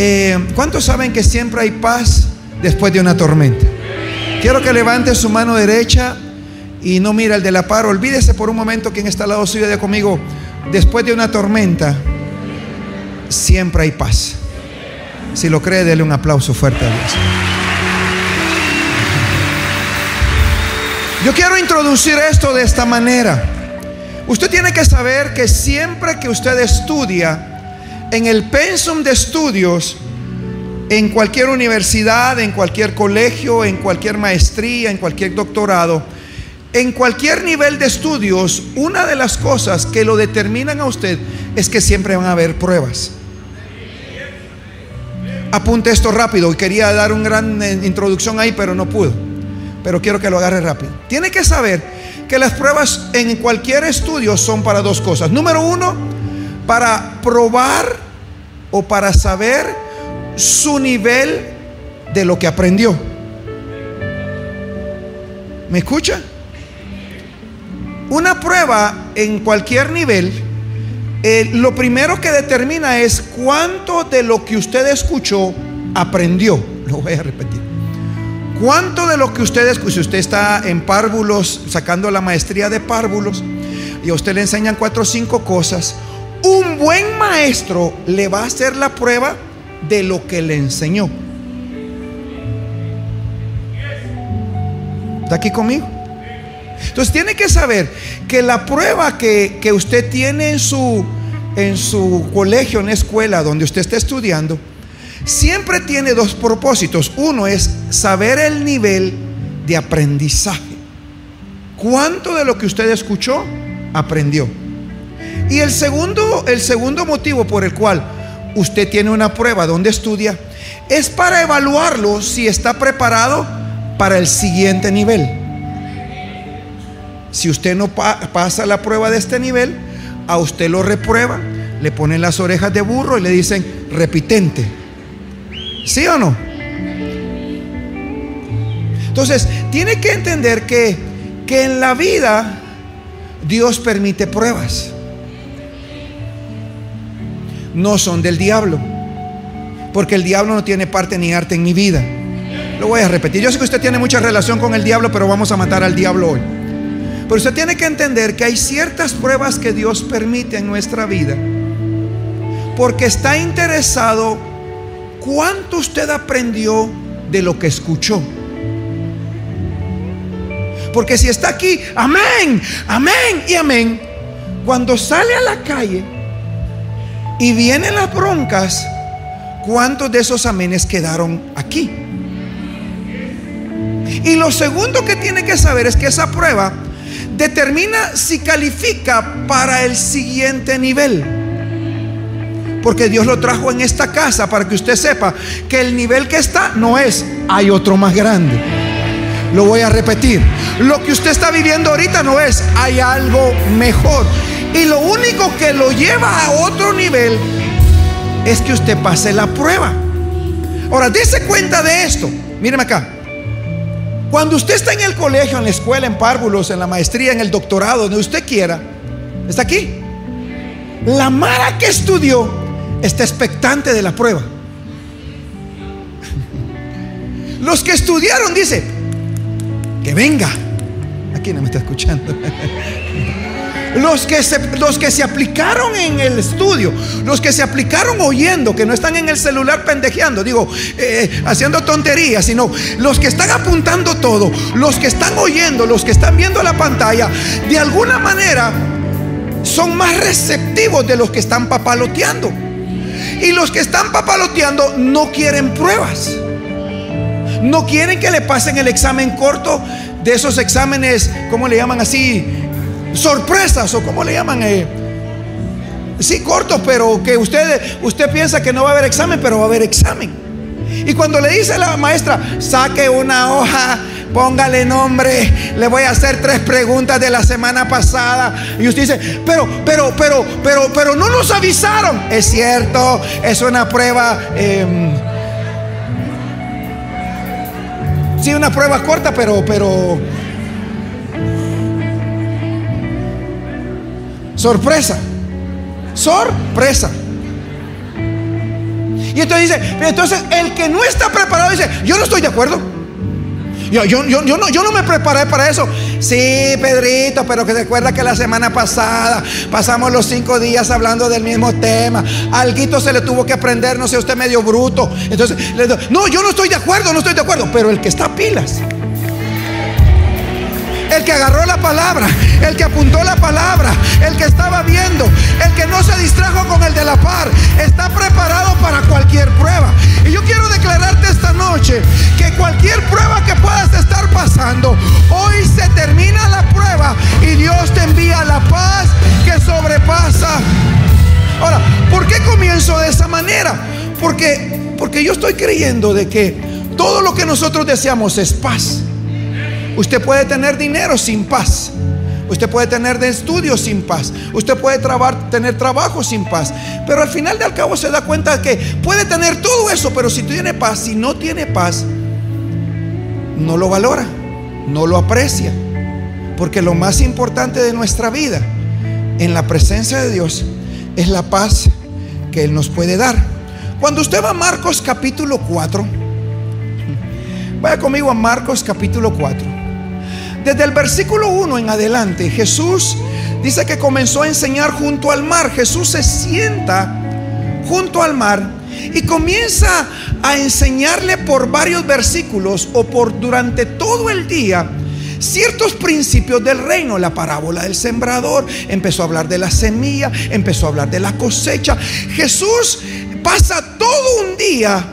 Eh, ¿Cuántos saben que siempre hay paz después de una tormenta? Quiero que levante su mano derecha y no mira el de la par. Olvídese por un momento quien está al lado suyo de conmigo. Después de una tormenta, siempre hay paz. Si lo cree, dele un aplauso fuerte a Dios. Yo quiero introducir esto de esta manera. Usted tiene que saber que siempre que usted estudia, en el pensum de estudios, en cualquier universidad, en cualquier colegio, en cualquier maestría, en cualquier doctorado, en cualquier nivel de estudios, una de las cosas que lo determinan a usted es que siempre van a haber pruebas. Apunte esto rápido. Quería dar una gran eh, introducción ahí, pero no pudo. Pero quiero que lo agarre rápido. Tiene que saber que las pruebas en cualquier estudio son para dos cosas. Número uno, para probar o para saber su nivel de lo que aprendió. ¿Me escucha? Una prueba en cualquier nivel, eh, lo primero que determina es cuánto de lo que usted escuchó aprendió. Lo voy a repetir. ¿Cuánto de lo que usted escuchó, si usted está en párvulos, sacando la maestría de párvulos, y a usted le enseñan cuatro o cinco cosas, un buen maestro le va a hacer la prueba de lo que le enseñó. ¿Está aquí conmigo? Entonces tiene que saber que la prueba que, que usted tiene en su, en su colegio, en la escuela donde usted está estudiando, siempre tiene dos propósitos. Uno es saber el nivel de aprendizaje. ¿Cuánto de lo que usted escuchó aprendió? Y el segundo, el segundo motivo por el cual usted tiene una prueba donde estudia es para evaluarlo si está preparado para el siguiente nivel. Si usted no pasa la prueba de este nivel, a usted lo reprueba, le ponen las orejas de burro y le dicen repitente. ¿Sí o no? Entonces, tiene que entender que, que en la vida Dios permite pruebas. No son del diablo. Porque el diablo no tiene parte ni arte en mi vida. Lo voy a repetir. Yo sé que usted tiene mucha relación con el diablo, pero vamos a matar al diablo hoy. Pero usted tiene que entender que hay ciertas pruebas que Dios permite en nuestra vida. Porque está interesado cuánto usted aprendió de lo que escuchó. Porque si está aquí, amén, amén y amén, cuando sale a la calle y vienen las broncas, ¿cuántos de esos amenes quedaron aquí? Y lo segundo que tiene que saber es que esa prueba determina si califica para el siguiente nivel. Porque Dios lo trajo en esta casa para que usted sepa que el nivel que está no es, hay otro más grande. Lo voy a repetir. Lo que usted está viviendo ahorita no es, hay algo mejor. Y lo único que lo lleva a otro nivel es que usted pase la prueba. Ahora, dése cuenta de esto. Míreme acá. Cuando usted está en el colegio, en la escuela, en párvulos, en la maestría, en el doctorado, donde usted quiera, está aquí. La Mara que estudió está expectante de la prueba. Los que estudiaron dice que venga. Aquí no me está escuchando. Los que, se, los que se aplicaron en el estudio, los que se aplicaron oyendo, que no están en el celular pendejeando, digo, eh, haciendo tonterías, sino los que están apuntando todo, los que están oyendo, los que están viendo la pantalla, de alguna manera son más receptivos de los que están papaloteando. Y los que están papaloteando no quieren pruebas. No quieren que le pasen el examen corto de esos exámenes, ¿cómo le llaman así? Sorpresas o como le llaman. Eh, sí, cortos, pero que usted, usted piensa que no va a haber examen, pero va a haber examen. Y cuando le dice la maestra, saque una hoja, póngale nombre, le voy a hacer tres preguntas de la semana pasada. Y usted dice, pero, pero, pero, pero, pero no nos avisaron. Es cierto, es una prueba. Eh, sí, una prueba corta, pero, pero Sorpresa. Sorpresa. Y entonces dice, entonces el que no está preparado dice, yo no estoy de acuerdo. Yo, yo, yo, no, yo no me preparé para eso. Sí, Pedrito, pero que recuerda que la semana pasada pasamos los cinco días hablando del mismo tema. Alguito se le tuvo que aprender, no sé, usted medio bruto. Entonces, no, yo no estoy de acuerdo, no estoy de acuerdo. Pero el que está pilas el que agarró la palabra, el que apuntó la palabra, Porque, porque yo estoy creyendo de que todo lo que nosotros deseamos es paz. Usted puede tener dinero sin paz. Usted puede tener de estudios sin paz. Usted puede tener trabajo sin paz. Pero al final de al cabo se da cuenta que puede tener todo eso, pero si tiene paz, si no tiene paz, no lo valora, no lo aprecia. Porque lo más importante de nuestra vida en la presencia de Dios es la paz Él nos puede dar. Cuando usted va a Marcos capítulo 4, vaya conmigo a Marcos capítulo 4. Desde el versículo 1 en adelante, Jesús dice que comenzó a enseñar junto al mar. Jesús se sienta junto al mar y comienza a enseñarle por varios versículos o por durante todo el día ciertos principios del reino, la parábola del sembrador, empezó a hablar de la semilla, empezó a hablar de la cosecha. Jesús pasa todo un día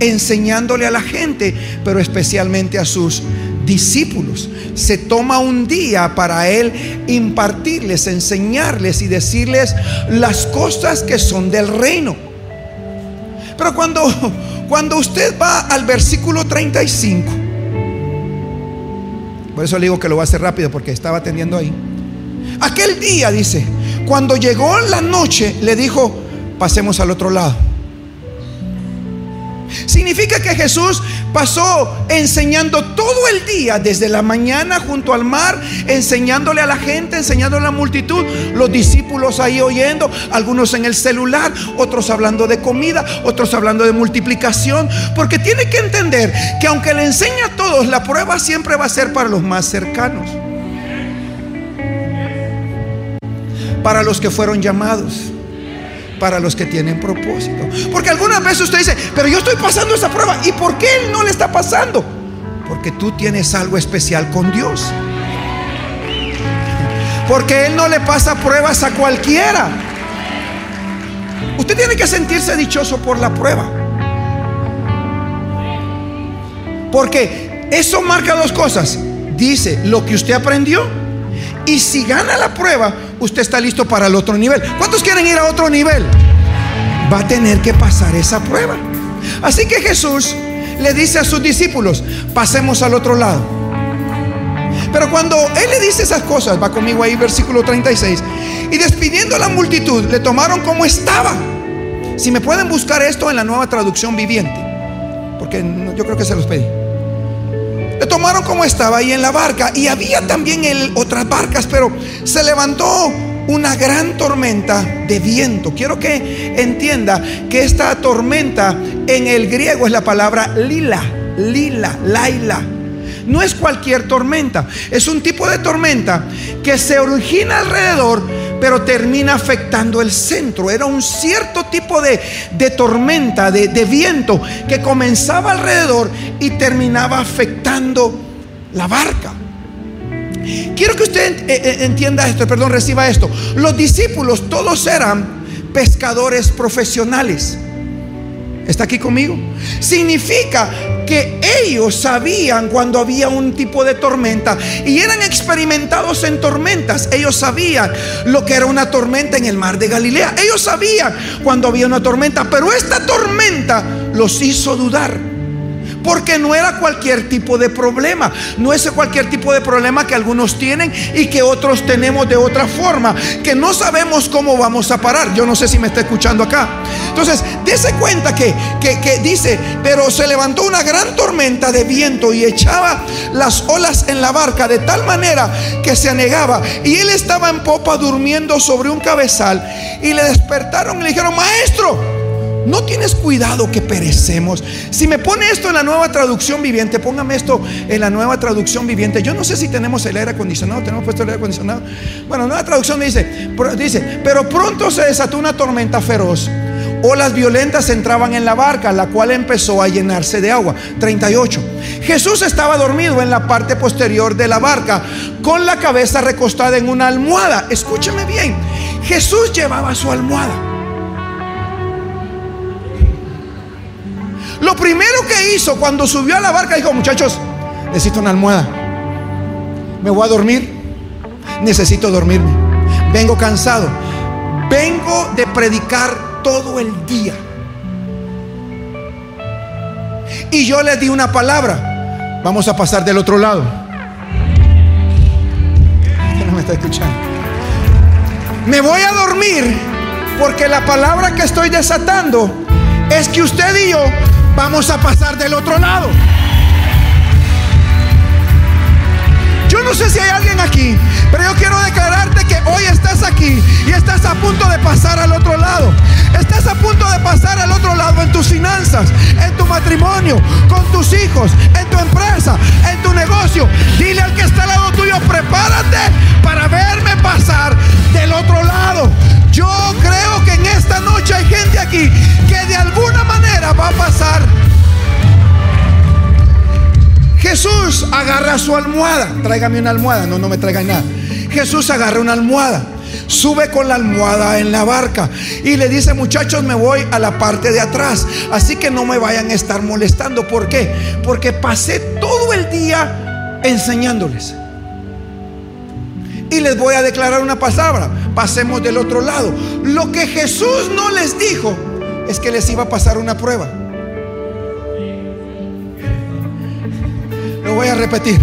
enseñándole a la gente, pero especialmente a sus discípulos. Se toma un día para Él impartirles, enseñarles y decirles las cosas que son del reino. Pero cuando, cuando usted va al versículo 35, por eso le digo que lo va a hacer rápido porque estaba atendiendo ahí. Aquel día, dice, cuando llegó la noche, le dijo, pasemos al otro lado. Significa que Jesús pasó enseñando todo el día, desde la mañana junto al mar, enseñándole a la gente, enseñándole a la multitud, los discípulos ahí oyendo, algunos en el celular, otros hablando de comida, otros hablando de multiplicación, porque tiene que entender que aunque le enseña a todos, la prueba siempre va a ser para los más cercanos. Para los que fueron llamados para los que tienen propósito. Porque algunas veces usted dice, pero yo estoy pasando esa prueba. ¿Y por qué Él no le está pasando? Porque tú tienes algo especial con Dios. Porque Él no le pasa pruebas a cualquiera. Usted tiene que sentirse dichoso por la prueba. Porque eso marca dos cosas. Dice lo que usted aprendió. Y si gana la prueba, usted está listo para el otro nivel. ¿Cuántos quieren ir a otro nivel? Va a tener que pasar esa prueba. Así que Jesús le dice a sus discípulos, pasemos al otro lado. Pero cuando Él le dice esas cosas, va conmigo ahí versículo 36, y despidiendo a la multitud, le tomaron como estaba. Si me pueden buscar esto en la nueva traducción viviente, porque yo creo que se los pedí. Tomaron como estaba ahí en la barca y había también otras barcas, pero se levantó una gran tormenta de viento. Quiero que entienda que esta tormenta en el griego es la palabra lila, lila, laila. No es cualquier tormenta, es un tipo de tormenta que se origina alrededor pero termina afectando el centro. Era un cierto tipo de, tormenta, de, viento que comenzaba alrededor y terminaba afectando la barca. Quiero que usted eh, eh, entienda esto, perdón, reciba esto. Los discípulos todos eran pescadores profesionales. ¿Está aquí conmigo? Significa que ellos sabían cuando había un tipo de tormenta y eran experimentados en tormentas. Ellos sabían lo que era una tormenta en el mar de Galilea. Ellos sabían cuando había una tormenta, pero esta tormenta los hizo dudar. Porque no era cualquier tipo de problema. No es cualquier tipo de problema que algunos tienen y que otros tenemos de otra forma. Que no sabemos cómo vamos a parar. Yo no sé si me está escuchando acá. Entonces, dése cuenta que, que, dice, pero se levantó una gran tormenta de viento y echaba las olas en la barca de tal manera que se anegaba. Y él estaba en popa durmiendo sobre un cabezal. Y le despertaron y le dijeron, maestro No tienes cuidado que perecemos. Si me pone esto en la nueva traducción viviente, póngame esto en la nueva traducción viviente. Yo no sé si tenemos el aire acondicionado, tenemos puesto el aire acondicionado. Bueno, nueva traducción dice, dice, pero pronto se desató una tormenta feroz. Olas violentas entraban en la barca, la cual empezó a llenarse de agua. 38. Jesús estaba dormido en la parte posterior de la barca, con la cabeza recostada en una almohada. Escúcheme bien, Jesús llevaba su almohada. Lo primero que hizo cuando subió a la barca dijo, muchachos, necesito una almohada. Me voy a dormir. Necesito dormirme. Vengo cansado. Vengo de predicar todo el día. Y yo les di una palabra. Vamos a pasar del otro lado. no me está escuchando. Me voy a dormir porque la palabra que estoy desatando es que usted y yo vamos a pasar del otro lado. Yo no sé si hay alguien aquí, pero yo quiero declararte que hoy estás aquí y estás a punto de pasar al otro lado. Estás a punto de pasar al otro lado en tus finanzas, en tu matrimonio, con tus hijos, en tu empresa, en tu negocio. Dile al que está al lado tuyo, prepárate para verme pasar del otro lado. Yo creo que en esta noche hay gente aquí que de alguna manera va a pasar. Jesús agarra su almohada. Tráigame una almohada. No, no me traiga nada. Jesús agarra una almohada. Sube con la almohada en la barca y le dice, muchachos, me voy a la parte de atrás. Así que no me vayan a estar molestando. ¿Por qué? Porque pasé todo el día enseñándoles. Y les voy a declarar una palabra. Pasemos del otro lado. Lo que Jesús no les dijo es que les iba a pasar una prueba. Lo voy a repetir.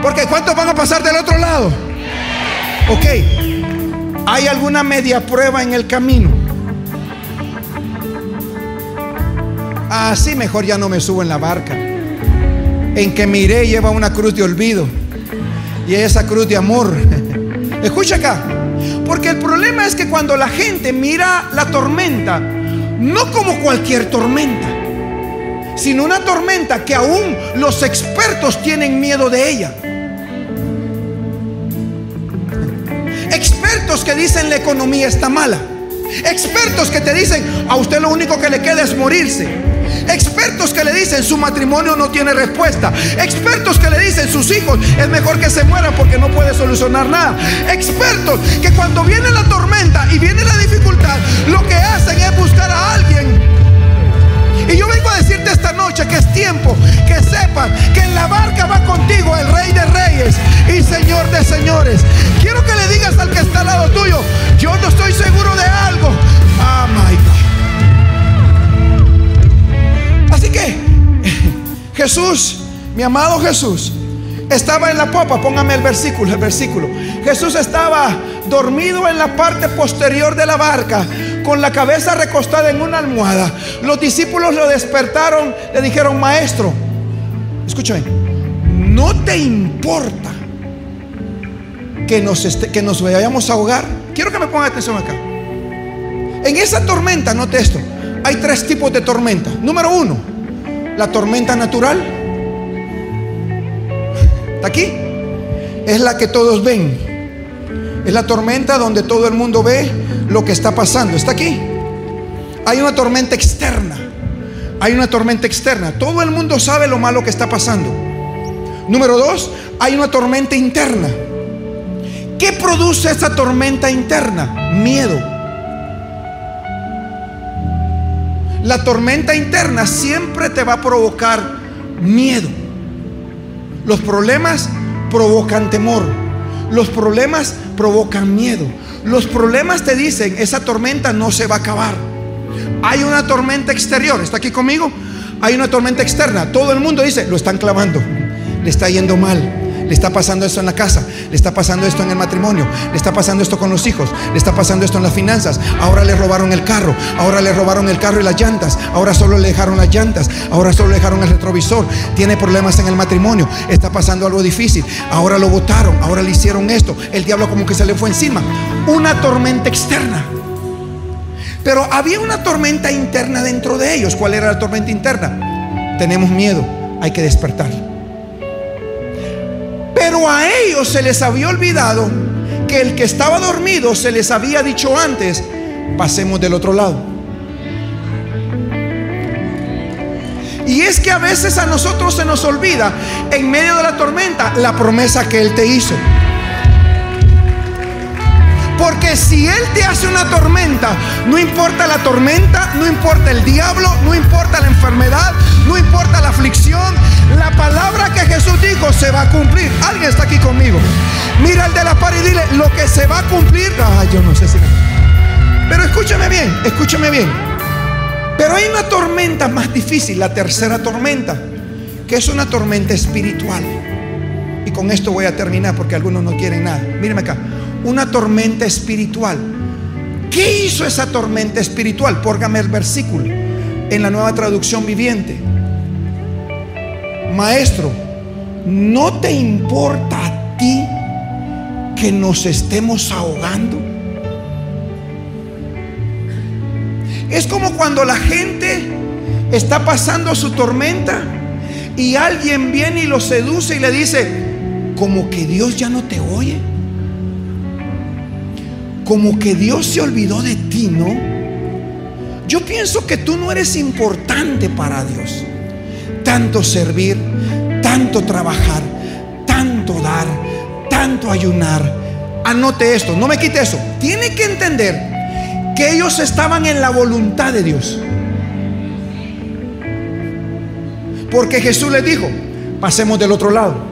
Porque ¿cuántos van a pasar del otro lado? Ok. ¿Hay alguna media prueba en el camino? Así mejor ya no me subo en la barca. En que miré lleva una cruz de olvido y esa cruz de amor. Escucha acá, porque el problema es que cuando la gente mira la tormenta, no como cualquier tormenta, sino una tormenta que aún los expertos tienen miedo de ella. Expertos que dicen la economía está mala. Expertos que te dicen, a usted lo único que le queda es morirse. Expertos que le dicen su matrimonio no tiene respuesta. Expertos que le dicen sus hijos es mejor que se mueran porque no puede solucionar nada. Expertos que cuando viene la tormenta y viene la dificultad, lo que hacen es buscar a alguien. Y yo vengo a decirte esta noche que es tiempo que sepan que en la barca va contigo el Rey de Reyes y Señor de Señores. Que le digas al que está al lado tuyo, yo no estoy seguro de algo. God. Así que Jesús, mi amado Jesús, estaba en la popa, póngame el versículo, el versículo. Jesús estaba dormido en la parte posterior de la barca, con la cabeza recostada en una almohada. Los discípulos lo despertaron, le dijeron, maestro, escúchame, ¿no te importa que nos, que nos vayamos a ahogar? Quiero que me ponga atención acá. En esa tormenta, note esto, hay tres tipos de tormenta. Número uno, la tormenta natural. ¿Está aquí? Es la que todos ven. Es la tormenta donde todo el mundo ve lo que está pasando. ¿Está aquí? Hay una tormenta externa. Hay una tormenta externa. Todo el mundo sabe lo malo que está pasando. Número dos, hay una tormenta interna. ¿Qué produce esa tormenta interna? Miedo. La tormenta interna siempre te va a provocar miedo. Los problemas provocan temor. Los problemas provocan miedo. Los problemas te dicen, esa tormenta no se va a acabar. Hay una tormenta exterior. ¿Está aquí conmigo? Hay una tormenta externa. Todo el mundo dice, lo están clavando. Le está yendo mal le está pasando esto en la casa, le está pasando esto en el matrimonio, le está pasando esto con los hijos, le está pasando esto en las finanzas, ahora le robaron el carro, ahora le robaron el carro y las llantas, ahora solo le dejaron las llantas, ahora solo le dejaron el retrovisor, tiene problemas en el matrimonio, está pasando algo difícil, ahora lo votaron, ahora le hicieron esto, el diablo como que se le fue encima, una tormenta externa. Pero había una tormenta interna dentro de ellos. ¿Cuál era la tormenta interna? Tenemos miedo, hay que despertar. A ellos se les había olvidado que el que estaba dormido se les había dicho antes, pasemos del otro lado. Y es que a veces a nosotros se nos olvida en medio de la tormenta la promesa que Él te hizo. Porque si Él te hace una tormenta, no importa la tormenta, no importa el diablo, no importa la enfermedad, no importa la aflicción, la palabra que Jesús dijo se va a cumplir. Alguien está aquí conmigo. Mira al de la par y dile, lo que se va a cumplir, ah, yo no sé si... Pero escúchame bien, escúchame bien. Pero hay una tormenta más difícil, la tercera tormenta, que es una tormenta espiritual. Y con esto voy a terminar porque algunos no quieren nada. Míreme acá una tormenta espiritual. ¿Qué hizo esa tormenta espiritual? Pórgame el versículo en la nueva traducción viviente. Maestro, ¿no te importa a ti que nos estemos ahogando? Es como cuando la gente está pasando su tormenta y alguien viene y lo seduce y le dice, como que Dios ya no te oye como que Dios se olvidó de ti, ¿no? Yo pienso que tú no eres importante para Dios. Tanto servir, tanto trabajar, tanto dar, tanto ayunar. Anote esto, no me quite eso. Tiene que entender que ellos estaban en la voluntad de Dios. Porque Jesús les dijo, pasemos del otro lado.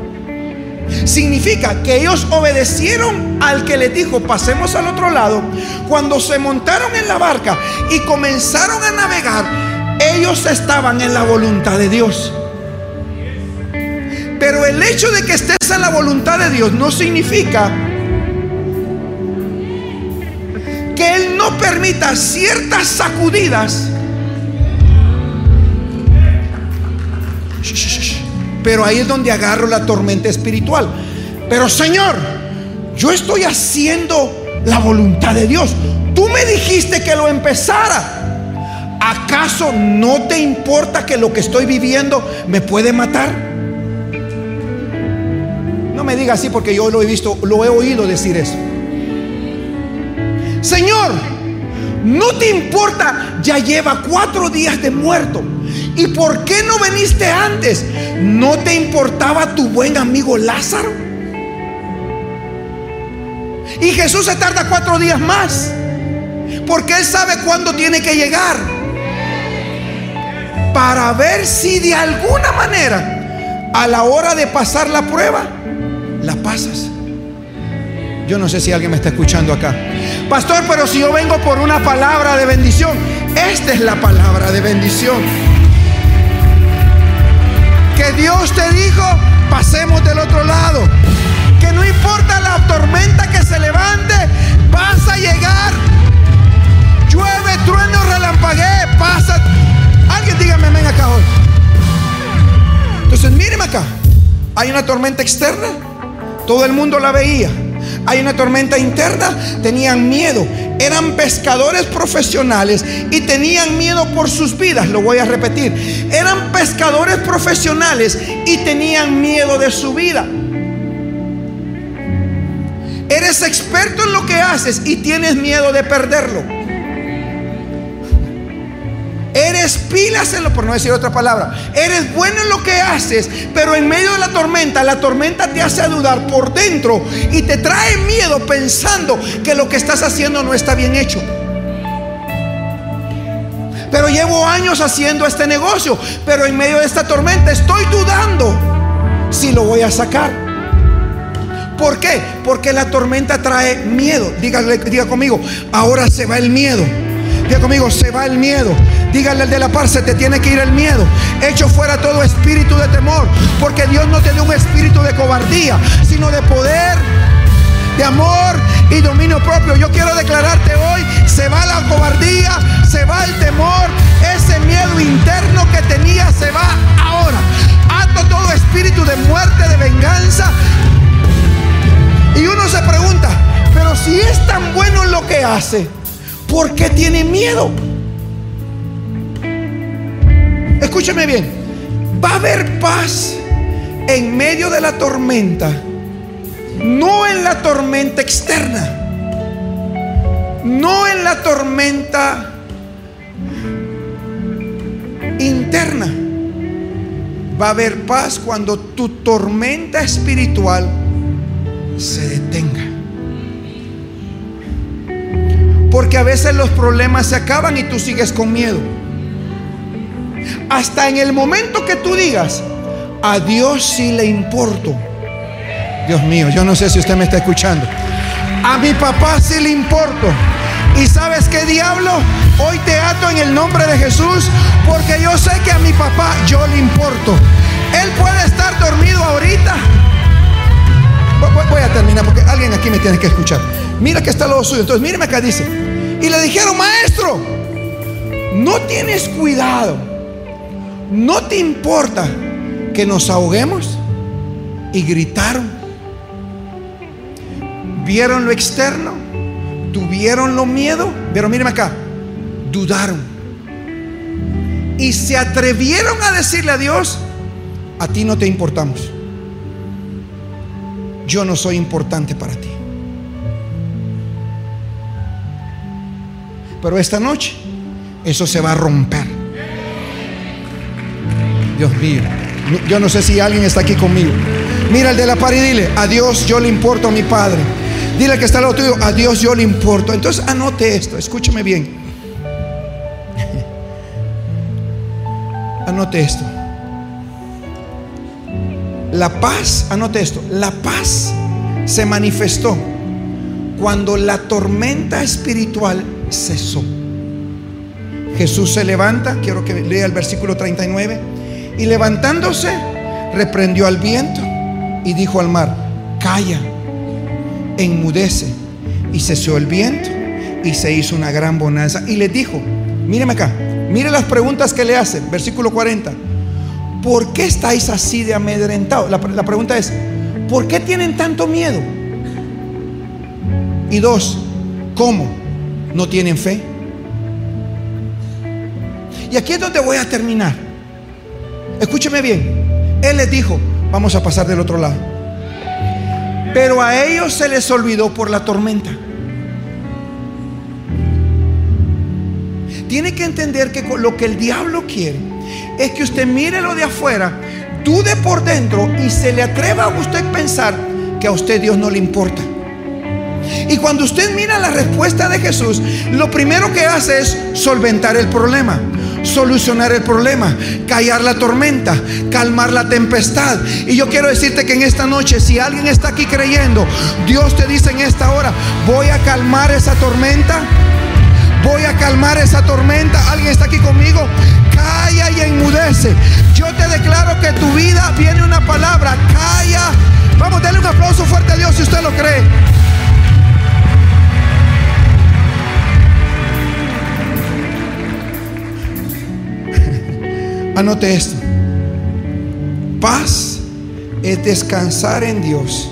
Significa que ellos obedecieron al que les dijo, pasemos al otro lado. Cuando se montaron en la barca y comenzaron a navegar, ellos estaban en la voluntad de Dios. Pero el hecho de que estés en la voluntad de Dios no significa que Él no permita ciertas sacudidas. Pero ahí es donde agarro la tormenta espiritual. Pero Señor, yo estoy haciendo la voluntad de Dios. Tú me dijiste que lo empezara. ¿Acaso no te importa que lo que estoy viviendo me puede matar? No me diga así porque yo lo he visto, lo he oído decir eso. Señor, no te importa, ya lleva cuatro días de muerto. ¿Y por qué no viniste antes? ¿No te importaba tu buen amigo Lázaro? Y Jesús se tarda cuatro días más. Porque Él sabe cuándo tiene que llegar. Para ver si de alguna manera, a la hora de pasar la prueba, la pasas. Yo no sé si alguien me está escuchando acá. Pastor, pero si yo vengo por una palabra de bendición, esta es la palabra de bendición que Dios te dijo, pasemos del otro lado. Que no importa la tormenta que se levante, vas a llegar. Llueve, trueno, relampaguee, pasa. Alguien dígame amén acá hoy. Entonces, míreme acá. Hay una tormenta externa. Todo el mundo la veía. Hay una tormenta interna. Tenían miedo eran pescadores profesionales y tenían miedo por sus vidas. Lo voy a repetir. Eran pescadores profesionales y tenían miedo de su vida. Eres experto en lo que haces y tienes miedo de perderlo. Eres pilas en lo, por no decir otra palabra. Eres bueno en lo que haces, pero en medio de la tormenta, la tormenta te hace dudar por dentro y te trae miedo pensando que lo que estás haciendo no está bien hecho. Pero llevo años haciendo este negocio, pero en medio de esta tormenta estoy dudando si lo voy a sacar. ¿Por qué? Porque la tormenta trae miedo. Diga conmigo, ahora se va el miedo. Diga conmigo, se va el miedo. Dígale al de la par, se te tiene que ir el miedo. Hecho fuera todo espíritu de temor. Porque Dios no te dio un espíritu de cobardía, sino de poder, de amor y dominio propio. Yo quiero declararte hoy, se va la cobardía, se va el temor, ese miedo interno que tenía se va ahora. Ato todo espíritu de muerte, de venganza. Y uno se pregunta, pero si es tan bueno lo que hace, ¿Por qué tiene miedo? Escúchame bien. Va a haber paz en medio de la tormenta. No en la tormenta externa. No en la tormenta interna. Va a haber paz cuando tu tormenta espiritual se detenga. Porque a veces los problemas se acaban y tú sigues con miedo. Hasta en el momento que tú digas, a Dios sí le importo. Dios mío, yo no sé si usted me está escuchando. A mi papá sí le importo. ¿Y sabes qué diablo? Hoy te ato en el nombre de Jesús porque yo sé que a mi papá yo le importo. Él puede estar dormido ahorita. Voy a terminar porque alguien aquí me tiene que escuchar. Mira que está lo suyo. Entonces, míreme acá, dice. Y le dijeron, maestro, no tienes cuidado. No te importa que nos ahoguemos. Y gritaron. Vieron lo externo. Tuvieron lo miedo. Pero míreme acá. Dudaron. Y se atrevieron a decirle a Dios, a ti no te importamos yo no soy importante para ti. Pero esta noche eso se va a romper. Dios mío, yo no sé si alguien está aquí conmigo. Mira el de la par y dile, a Dios yo le importo a mi Padre. Dile que está al lado tuyo, a Dios yo le importo. Entonces anote esto, escúchame bien. anote esto. La paz, anote esto, la paz se manifestó cuando la tormenta espiritual cesó. Jesús se levanta, quiero que lea el versículo 39, y levantándose, reprendió al viento y dijo al mar, calla, enmudece. Y cesó el viento y se hizo una gran bonanza. Y le dijo, míreme acá, mire las preguntas que le hacen, versículo 40. ¿por qué estáis así de amedrentados? La, la pregunta es, ¿por qué tienen tanto miedo? Y dos, ¿cómo? ¿No tienen fe? Y aquí es donde voy a terminar. Escúcheme bien. Él les dijo, vamos a pasar del otro lado. Pero a ellos se les olvidó por la tormenta. Tiene que entender que lo que el diablo quiere es que usted mire lo de afuera, dude por dentro y se le atreva a usted pensar que a usted Dios no le importa. Y cuando usted mira la respuesta de Jesús, lo primero que hace es solventar el problema, solucionar el problema, callar la tormenta, calmar la tempestad. Y yo quiero decirte que en esta noche, si alguien está aquí creyendo, Dios te dice en esta hora, voy a calmar esa tormenta. Voy a calmar esa tormenta. ¿Alguien está aquí conmigo? Calla y enmudece. Yo te declaro que tu vida viene una palabra. Anote esto. Paz es descansar en Dios,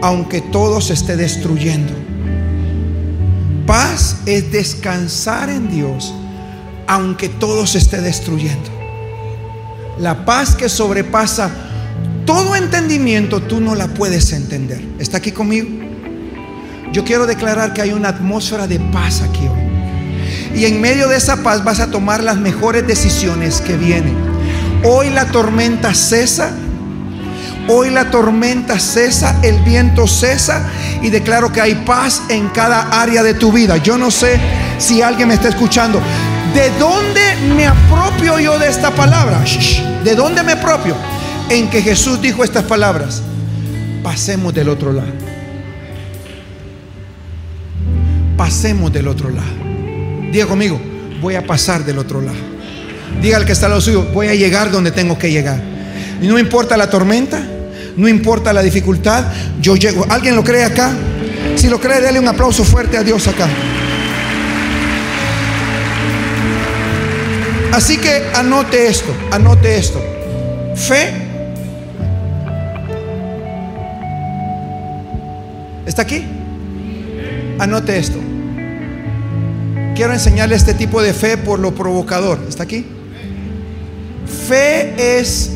aunque todo se esté destruyendo. Paz es descansar en Dios, aunque todo se esté destruyendo. La paz que sobrepasa todo entendimiento, tú no la puedes entender. ¿Está aquí conmigo? Yo quiero declarar que hay una atmósfera de paz aquí hoy. Y en medio de esa paz vas a tomar las mejores decisiones que vienen. Hoy la tormenta cesa Hoy la tormenta cesa, el viento cesa y declaro que hay paz en cada área de tu vida. Yo no sé si alguien me está escuchando. ¿De dónde me apropio yo de esta palabra? ¿De dónde me apropio? En que Jesús dijo estas palabras. Pasemos del otro lado. Pasemos del otro lado. Diga conmigo, voy a pasar del otro lado. Diga al que está a lo suyo, voy a llegar donde tengo que llegar. Y no importa la tormenta, no importa la dificultad, yo llego. ¿Alguien lo cree acá? Si lo cree, déle un aplauso fuerte a Dios acá. Así que anote esto, anote esto. Fe. ¿Está aquí? Anote esto. Quiero enseñarle este tipo de fe por lo provocador. ¿Está aquí? Fe es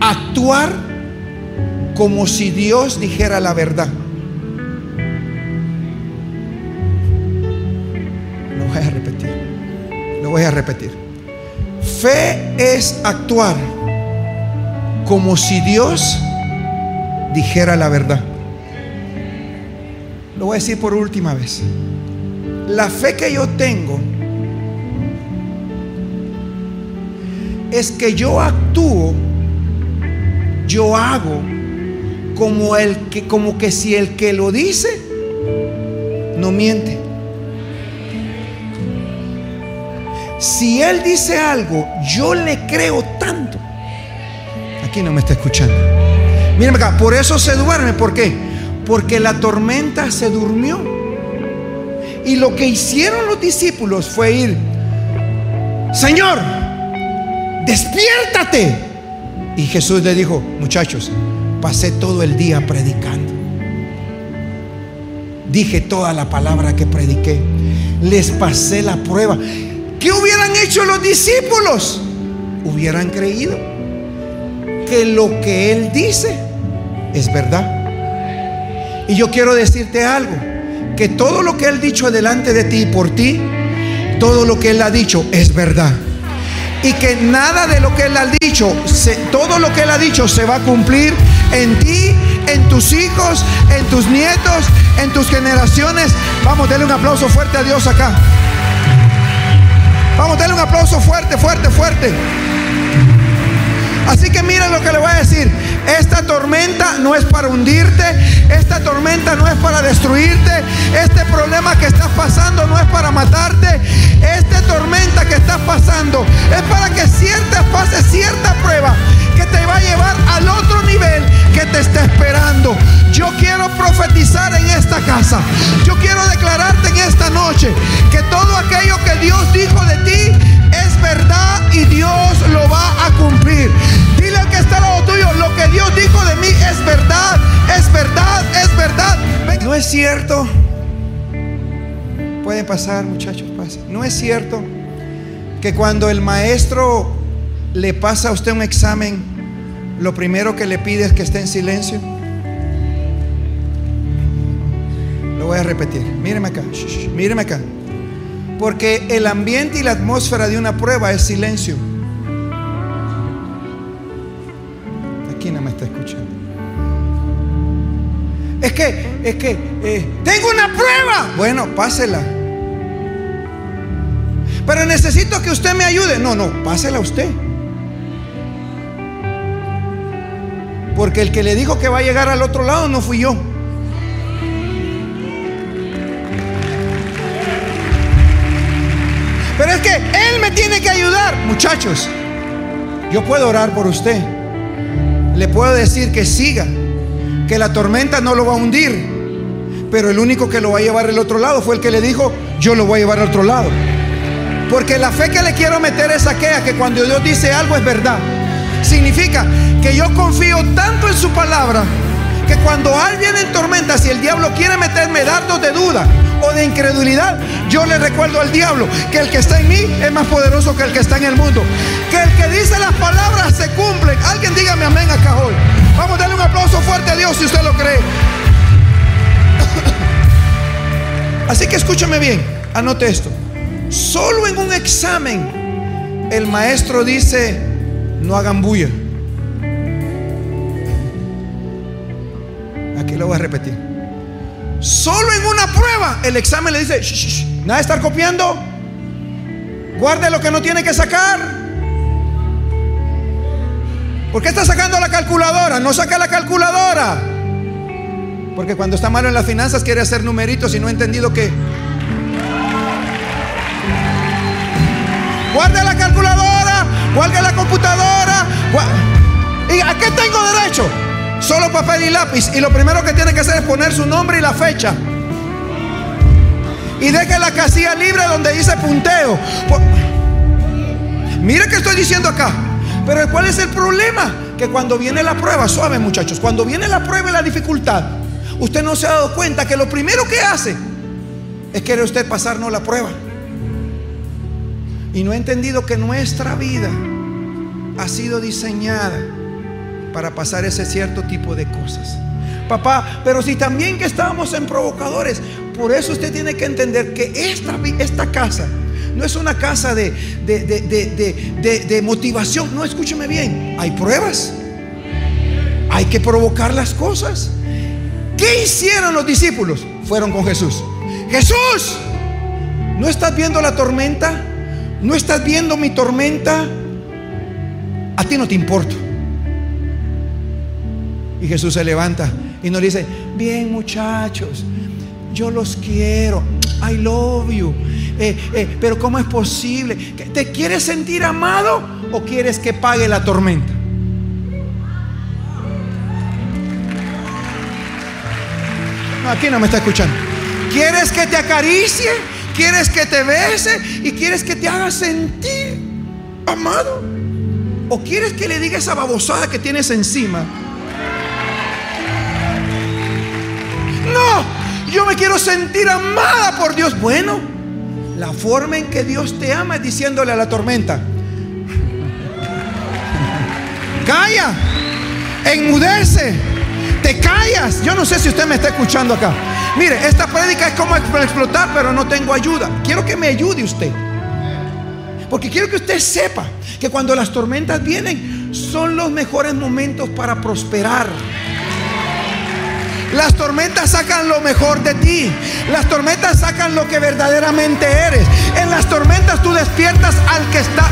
actuar como si Dios dijera la verdad. Lo voy a repetir. Lo voy a repetir. Fe es actuar como si Dios dijera la verdad. Lo voy a decir por última vez. La fe que yo tengo es que yo actúo, yo hago como el que como que si el que lo dice no miente. Si él dice algo, yo le creo tanto. Aquí no me está escuchando. Miren acá, por eso se duerme, ¿por qué? Porque la tormenta se durmió. Y lo que hicieron los discípulos fue ir, Señor, despiértate. Y Jesús le dijo, muchachos, pasé todo el día predicando. Dije toda la palabra que prediqué. Les pasé la prueba. ¿Qué hubieran hecho los discípulos? Hubieran creído que lo que Él dice es verdad. Y yo quiero decirte algo, que todo lo que Él ha dicho delante de ti y por ti, todo lo que Él ha dicho es verdad y que nada de lo que Él ha dicho, todo lo que Él ha dicho se va a cumplir en ti, en tus hijos, en tus nietos, en tus generaciones. Vamos, denle un aplauso fuerte a Dios acá. Vamos, denle un aplauso fuerte, fuerte, fuerte. Así que mira lo que le voy a decir. Esta tormenta no es para hundirte. Esta tormenta no es para destruirte. Este problema que estás pasando no es para matarte. Esta tormenta que estás pasando es para que cierta, pases cierta prueba que te va a llevar al otro nivel que te está esperando. Yo quiero profetizar en esta casa. Yo quiero declararte en esta noche que todo aquello que Dios dijo de ti es verdad y Dios lo va a cumplir. Dile que está al lado tuyo, lo que Dios dijo de mí es verdad, es verdad, es verdad. No es cierto. Pueden pasar, muchachos, pasen. No es cierto que cuando el maestro le pasa a usted un examen, lo primero que le pide es que esté en silencio. Lo voy a repetir. Míreme acá. míreme acá. Porque el ambiente y la atmósfera de una prueba es silencio. No me está escuchando. Es que, es que, eh, tengo una prueba. Bueno, pásela. Pero necesito que usted me ayude. No, no, pásela usted. Porque el que le dijo que va a llegar al otro lado no fui yo. Pero es que Él me tiene que ayudar. Muchachos, yo puedo orar por usted. Le puedo decir que siga, que la tormenta no lo va a hundir. Pero el único que lo va a llevar al otro lado fue el que le dijo, yo lo voy a llevar al otro lado. Porque la fe que le quiero meter es aquella que cuando Dios dice algo es verdad. Significa que yo confío tanto en su palabra que cuando alguien en tormenta, si el diablo quiere meterme dardos de duda o de incredulidad, yo le recuerdo al diablo que el que está en mí es más poderoso que el que está en el mundo. Que el que dice las palabras se cumplen. Alguien dígame amén acá hoy. Vamos a darle un aplauso fuerte a Dios si usted lo cree. Así que escúchame bien, anote esto. Solo en un examen el maestro dice, no hagan bulla. Aquí lo voy a repetir. Solo en una prueba el examen le dice, nada de estar copiando. Guarde lo que no tiene que sacar. ¿Por qué está sacando la calculadora? No saca la calculadora. Porque cuando está malo en las finanzas quiere hacer numeritos y no ha entendido que... Guarde la calculadora, guarde la computadora. ¿Y a qué tengo derecho? Solo papel y lápiz. Y lo primero que tiene que hacer es poner su nombre y la fecha. Y deje la casilla libre donde dice punteo. Mire que estoy diciendo acá. Pero ¿cuál es el problema? Que cuando viene la prueba, suave muchachos, cuando viene la prueba y la dificultad, usted no se ha dado cuenta que lo primero que hace es querer usted pasarnos la prueba. Y no he entendido que nuestra vida ha sido diseñada para pasar ese cierto tipo de cosas. Papá, pero si también que estábamos en provocadores, por eso usted tiene que entender que esta, esta casa no es una casa de, de, motivación. No, escúcheme bien, hay pruebas. Hay que provocar las cosas. ¿Qué hicieron los discípulos? Fueron con Jesús. Jesús, ¿no estás viendo la tormenta? ¿No estás viendo mi tormenta? A ti no te importa. Y Jesús se levanta y nos dice, bien muchachos, yo los quiero, I love you. Eh, eh, pero ¿cómo es posible? ¿Te quieres sentir amado o quieres que pague la tormenta? No, aquí no me está escuchando. ¿Quieres que te acaricie? ¿Quieres que te bese? ¿Y quieres que te haga sentir amado? ¿O quieres que le diga esa babosada que tienes encima? No, yo me quiero sentir amada por Dios. Bueno, la forma en que Dios te ama es diciéndole a la tormenta, calla, enmudece, te callas. Yo no sé si usted me está escuchando acá. Mire, esta prédica es como explotar, pero no tengo ayuda. Quiero que me ayude usted. Porque quiero que usted sepa que cuando las tormentas vienen, son los mejores momentos para prosperar. Las tormentas sacan lo mejor de ti. Las tormentas sacan lo que verdaderamente eres. En las tormentas tú despiertas al que está.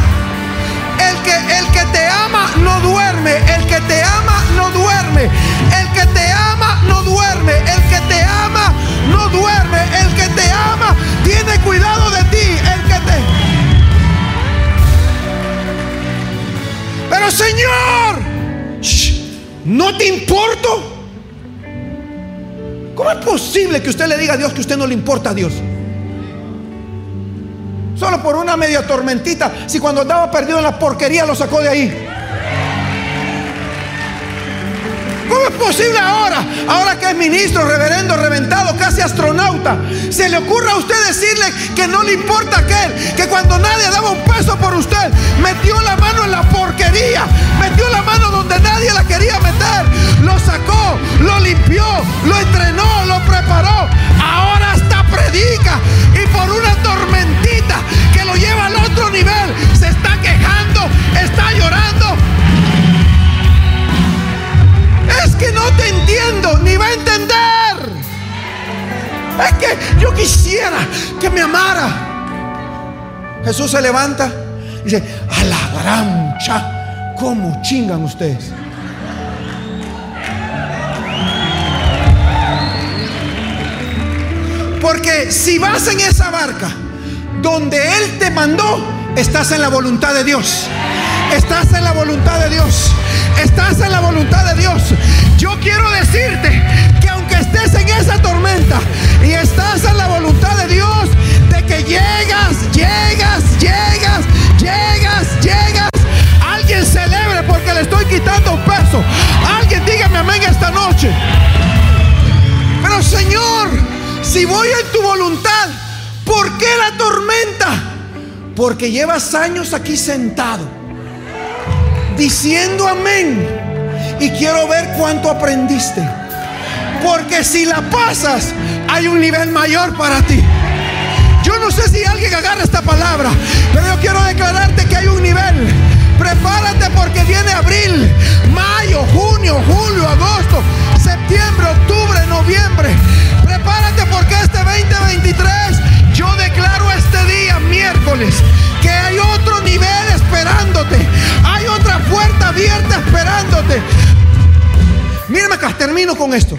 El que, el que te ama no duerme. El que te ama no duerme. El que te ama no duerme. El que te ama no duerme. El que te ama tiene cuidado de ti. El que te... Pero Señor, ¿no te importo? ¿Cómo es posible que usted le diga a Dios que usted no le importa a Dios? Solo por una media tormentita, si cuando estaba perdido en la porquería lo sacó de ahí. ¿Cómo es posible ahora, ahora que es ministro, reverendo, reventado, casi astronauta, se le ocurra a usted decirle que no le importa aquel, que cuando nadie daba un peso por usted, metió la mano en la porquería, metió la mano donde nadie la quería meter, lo sacó, lo limpió, lo entrenó, lo preparó, ahora hasta predica. Y por una tormentita que lo lleva al otro nivel, se está quejando, está llorando, que no te entiendo, ni va a entender. Es que yo quisiera que me amara. Jesús se levanta y dice, a la gran cha, ¿cómo chingan ustedes? Porque si vas en esa barca donde Él te mandó, estás en la voluntad de Dios. Estás en la voluntad de Dios. Estás en la voluntad de Dios. Yo quiero decirte que aunque estés en esa tormenta y estás en la voluntad de Dios, de que llegas, llegas, llegas, llegas, llegas. Alguien celebre porque le estoy quitando peso. Alguien dígame amén esta noche. Pero Señor, si voy en tu voluntad, ¿por qué la tormenta? Porque llevas años aquí sentado diciendo amén. Y quiero ver cuánto aprendiste. Porque si la pasas, hay un nivel mayor para ti. Yo no sé si alguien agarra esta palabra, pero yo quiero declararte que hay un nivel. Prepárate porque viene abril, mayo, junio, julio, agosto, septiembre, octubre, noviembre. Prepárate porque este 2023 yo declaro este día, miércoles, que hay otro nivel esperándote. Hay otra puerta abierta esperándote. Mírame acá, termino con esto.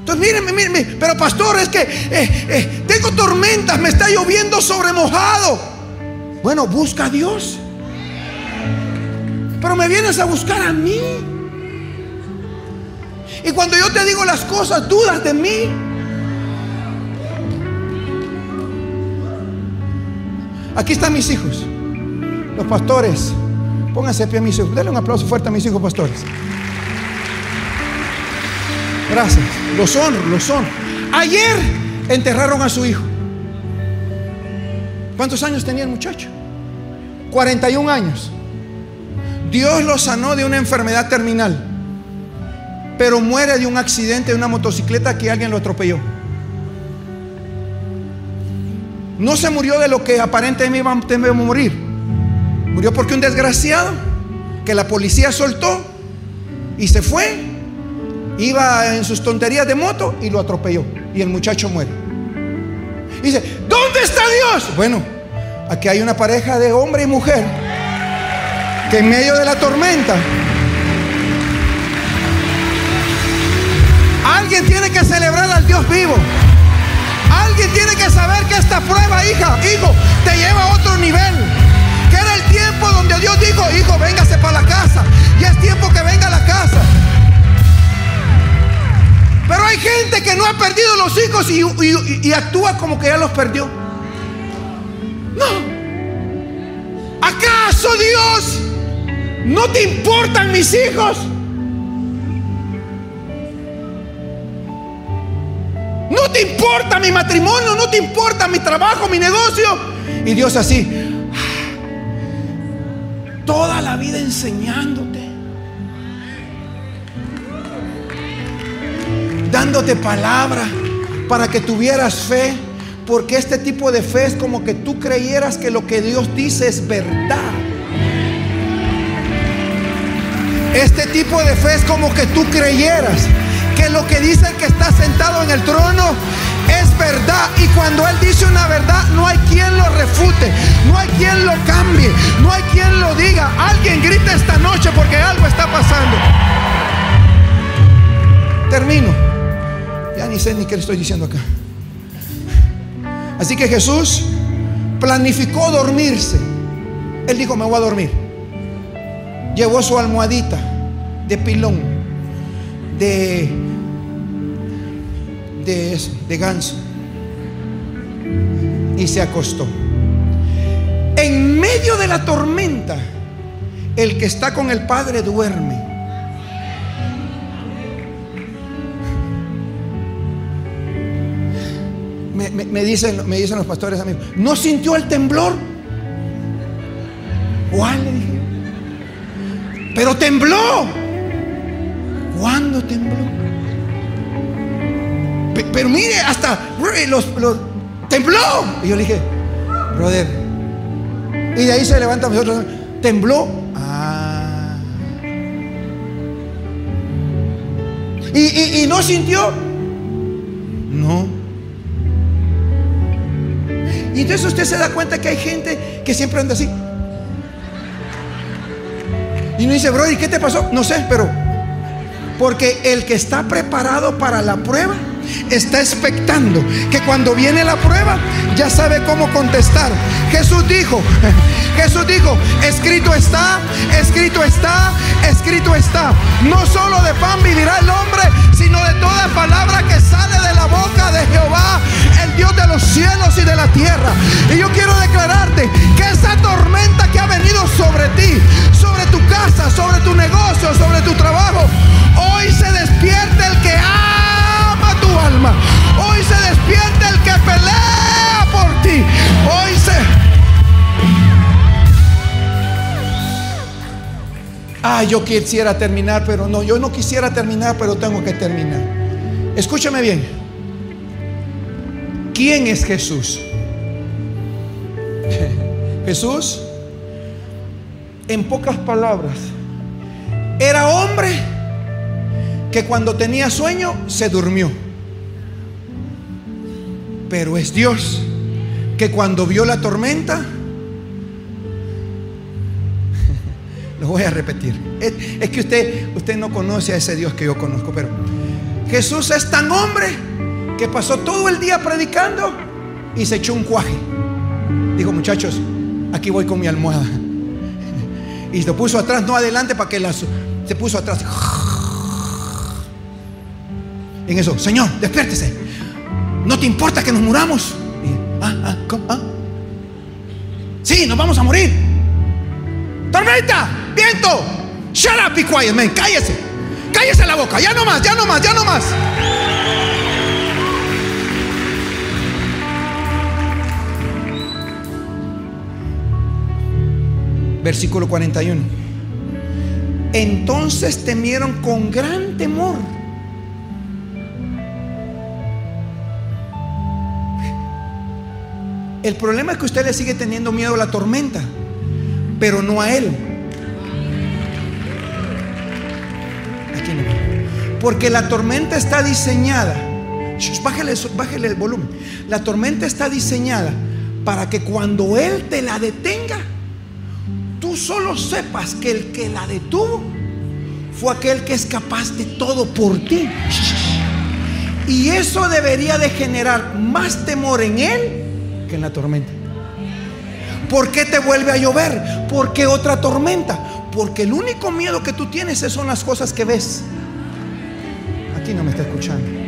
Entonces, mírenme, mírenme. Pero pastor, es que eh, eh, tengo tormentas, me está lloviendo sobre mojado. Bueno, busca a Dios. Pero me vienes a buscar a mí. Y cuando yo te digo las cosas, dudas de mí. Aquí están mis hijos, los pastores. Pónganse pie a mis hijos. Denle un aplauso fuerte a mis hijos pastores. Gracias. Los honro, los honro. Ayer enterraron a su hijo. ¿Cuántos años tenía el muchacho? 41 años. Dios lo sanó de una enfermedad terminal, pero muere de un accidente de una motocicleta que alguien lo atropelló. No se murió de lo que aparentemente iba a morir. Murió porque un desgraciado que la policía soltó y se fue, iba en sus tonterías de moto y lo atropelló. Y el muchacho muere. Y dice, ¿dónde está Dios? Bueno, aquí hay una pareja de hombre y mujer que en medio de la tormenta alguien tiene que celebrar al Dios vivo. Alguien tiene que saber que esta prueba, hija, hijo, te lleva a otro nivel. Que era el tiempo donde Dios dijo, hijo, véngase para la casa. Y es tiempo que venga a la casa. Pero hay gente que no ha perdido los hijos y, y actúa como que ya los perdió. No. ¿Acaso Dios no te importan mis hijos? No te importa mi matrimonio, no te importa mi trabajo, mi negocio. Y Dios así, toda la vida enseñándote. dándote palabra para que tuvieras fe, porque este tipo de fe es como que tú creyeras que lo que Dios dice es verdad. Este tipo de fe es como que tú creyeras que lo que dice el que está sentado en el trono es verdad. Y cuando Él dice una verdad, no hay quien lo refute, no hay quien lo cambie, no hay quien lo diga. Alguien grita esta noche porque algo está pasando. Termino. Ya ni sé ni qué le estoy diciendo acá. Así que Jesús planificó dormirse. Él dijo, me voy a dormir. Llevó su almohadita de pilón, de, de, ganso. Y se acostó. En medio de la tormenta, el que está con el Padre duerme. me, dicen, me dicen los pastores amigos, ¿no sintió el temblor? ¿Cuál? Le dije. Pero tembló. ¿Cuándo tembló? Pero mire, hasta los, tembló. Y yo le dije, brother. Y de ahí se levanta nosotros. Tembló. Ah. y no sintió. No. Y entonces usted se da cuenta que hay gente que siempre anda así. Y no dice, bro, ¿y qué te pasó? No sé, pero porque el que está preparado para la prueba está expectando que cuando viene la prueba ya sabe cómo contestar. Jesús dijo, Jesús dijo, escrito está, escrito está, escrito está. No solo de pan vivirá el hombre, sino de toda palabra que sale de la boca de Jehová, el Dios de los cielos y de la tierra. Y yo quiero declararte que esa tormenta que ha venido sobre ti, sobre tu casa, sobre tu negocio, sobre tu trabajo, hoy se despierte el que tu Hoy se despierte el que pelea por ti. Hoy se... Ah, yo quisiera terminar, pero no, yo no quisiera terminar, pero tengo que terminar. Escúchame bien. ¿Quién es Jesús? Jesús, en pocas palabras, era hombre que cuando tenía sueño se durmió. Pero es Dios que cuando vio la tormenta Lo voy a repetir. Es, que usted, usted no conoce a ese Dios que yo conozco, pero Jesús es tan hombre que pasó todo el día predicando y se echó un cuaje. Dijo, muchachos, aquí voy con mi almohada. Y se puso atrás, no adelante, para que las, se puso atrás. En eso, Señor, despiértese. ¿No te importa que nos muramos? ah, ah, ah. Sí, nos vamos a morir. Tormenta viento. Shut up, be quiet, man. Cállese. Cállese la boca. Ya no más, ya no más, ya no más. versículo 41. Entonces temieron con gran temor. El problema es que usted le sigue teniendo miedo a la tormenta, pero no a él. Porque la tormenta está diseñada. Bájale, bájale el volumen. La tormenta está diseñada para que cuando Él te la detenga, tú solo sepas que el que la detuvo fue aquel que es capaz de todo por ti. Y eso debería de generar más temor en Él que en la tormenta. ¿Por qué te vuelve a llover? ¿Por qué otra tormenta? Porque el único miedo que tú tienes son las cosas que ves. Aquí no me está escuchando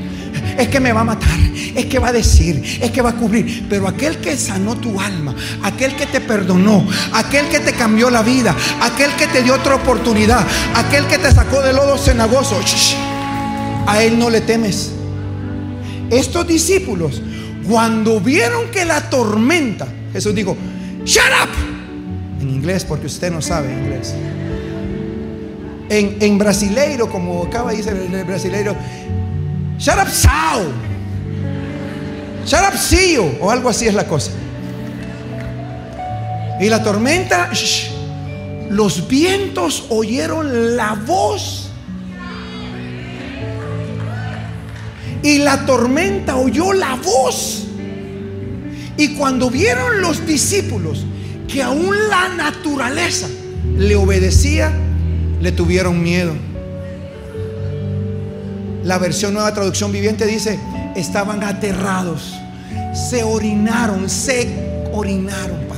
es que me va a matar, es que va a decir, es que va a cubrir. Pero aquel que sanó tu alma, aquel que te perdonó, aquel que te cambió la vida, aquel que te dio otra oportunidad, aquel que te sacó del lodo cenagoso, a él no le temes. Estos discípulos, cuando vieron que la tormenta, Jesús dijo, shut up, en inglés, porque usted no sabe inglés. En, en brasileiro, como acaba de decir el brasileiro, Shut up, Sao. Shut up, Sio. O algo así es la cosa. Y la tormenta, los vientos oyeron la voz. Y la tormenta oyó la voz. Y cuando vieron los discípulos que aún la naturaleza le obedecía, le tuvieron miedo. La versión nueva traducción viviente dice, estaban aterrados, se orinaron, se orinaron